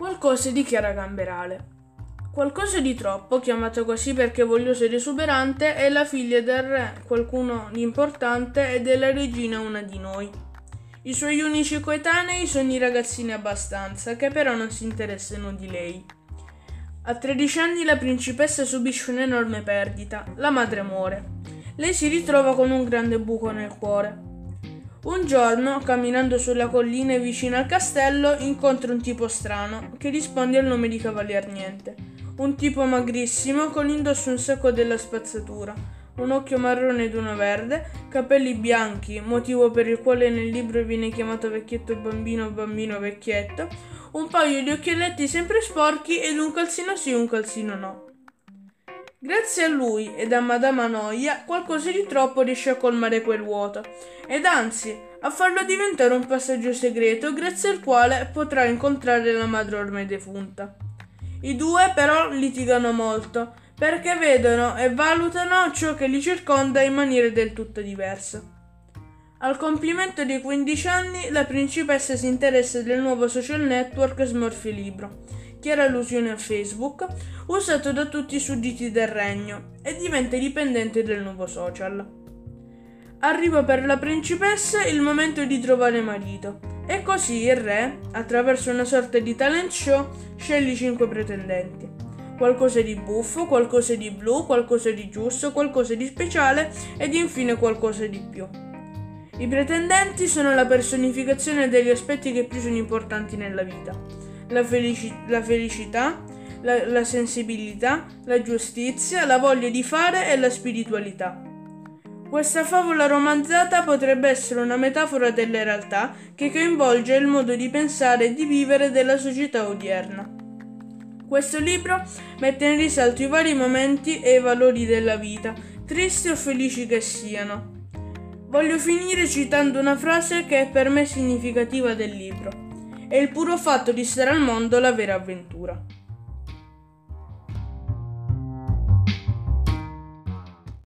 Qualcosa di Chiara Gamberale. Qualcosa di troppo, chiamata così perché vogliosa ed esuberante, è la figlia del re, qualcuno di importante, e della regina una di noi. I suoi unici coetanei sono i ragazzini abbastanza, che però non si interessano di lei. A 13 anni la principessa subisce un'enorme perdita, la madre muore. Lei si ritrova con un grande buco nel cuore. Un giorno, camminando sulla collina vicino al castello, incontra un tipo strano che risponde al nome di Cavalier Niente. Un tipo magrissimo con indosso un sacco della spazzatura, un occhio marrone ed uno verde, capelli bianchi, motivo per il quale nel libro viene chiamato vecchietto bambino bambino vecchietto, un paio di occhialetti sempre sporchi ed un calzino sì un calzino no. Grazie a lui ed a Madama Noia qualcosa di troppo riesce a colmare quel vuoto, ed anzi a farlo diventare un passaggio segreto grazie al quale potrà incontrare la madre ormai defunta. I due però litigano molto, perché vedono e valutano ciò che li circonda in maniere del tutto diverse. Al compimento dei 15 anni, la principessa si interessa del nuovo social network Smorfie Libro chiara allusione a Facebook, usato da tutti i sudditi del regno e diventa dipendente del nuovo social. Arriva per la principessa il momento di trovare marito e così il re, attraverso una sorta di talent show, sceglie cinque pretendenti. Qualcosa di buffo, qualcosa di blu, qualcosa di giusto, qualcosa di speciale ed infine qualcosa di più. I pretendenti sono la personificazione degli aspetti che più sono importanti nella vita la, felici- la felicità, la, la sensibilità, la giustizia, la voglia di fare e la spiritualità. Questa favola romanzata potrebbe essere una metafora della realtà che coinvolge il modo di pensare e di vivere della società odierna. Questo libro mette in risalto i vari momenti e i valori della vita, tristi o felici che siano. Voglio finire citando una frase che è per me significativa del libro. È il puro fatto di stare al mondo la vera avventura.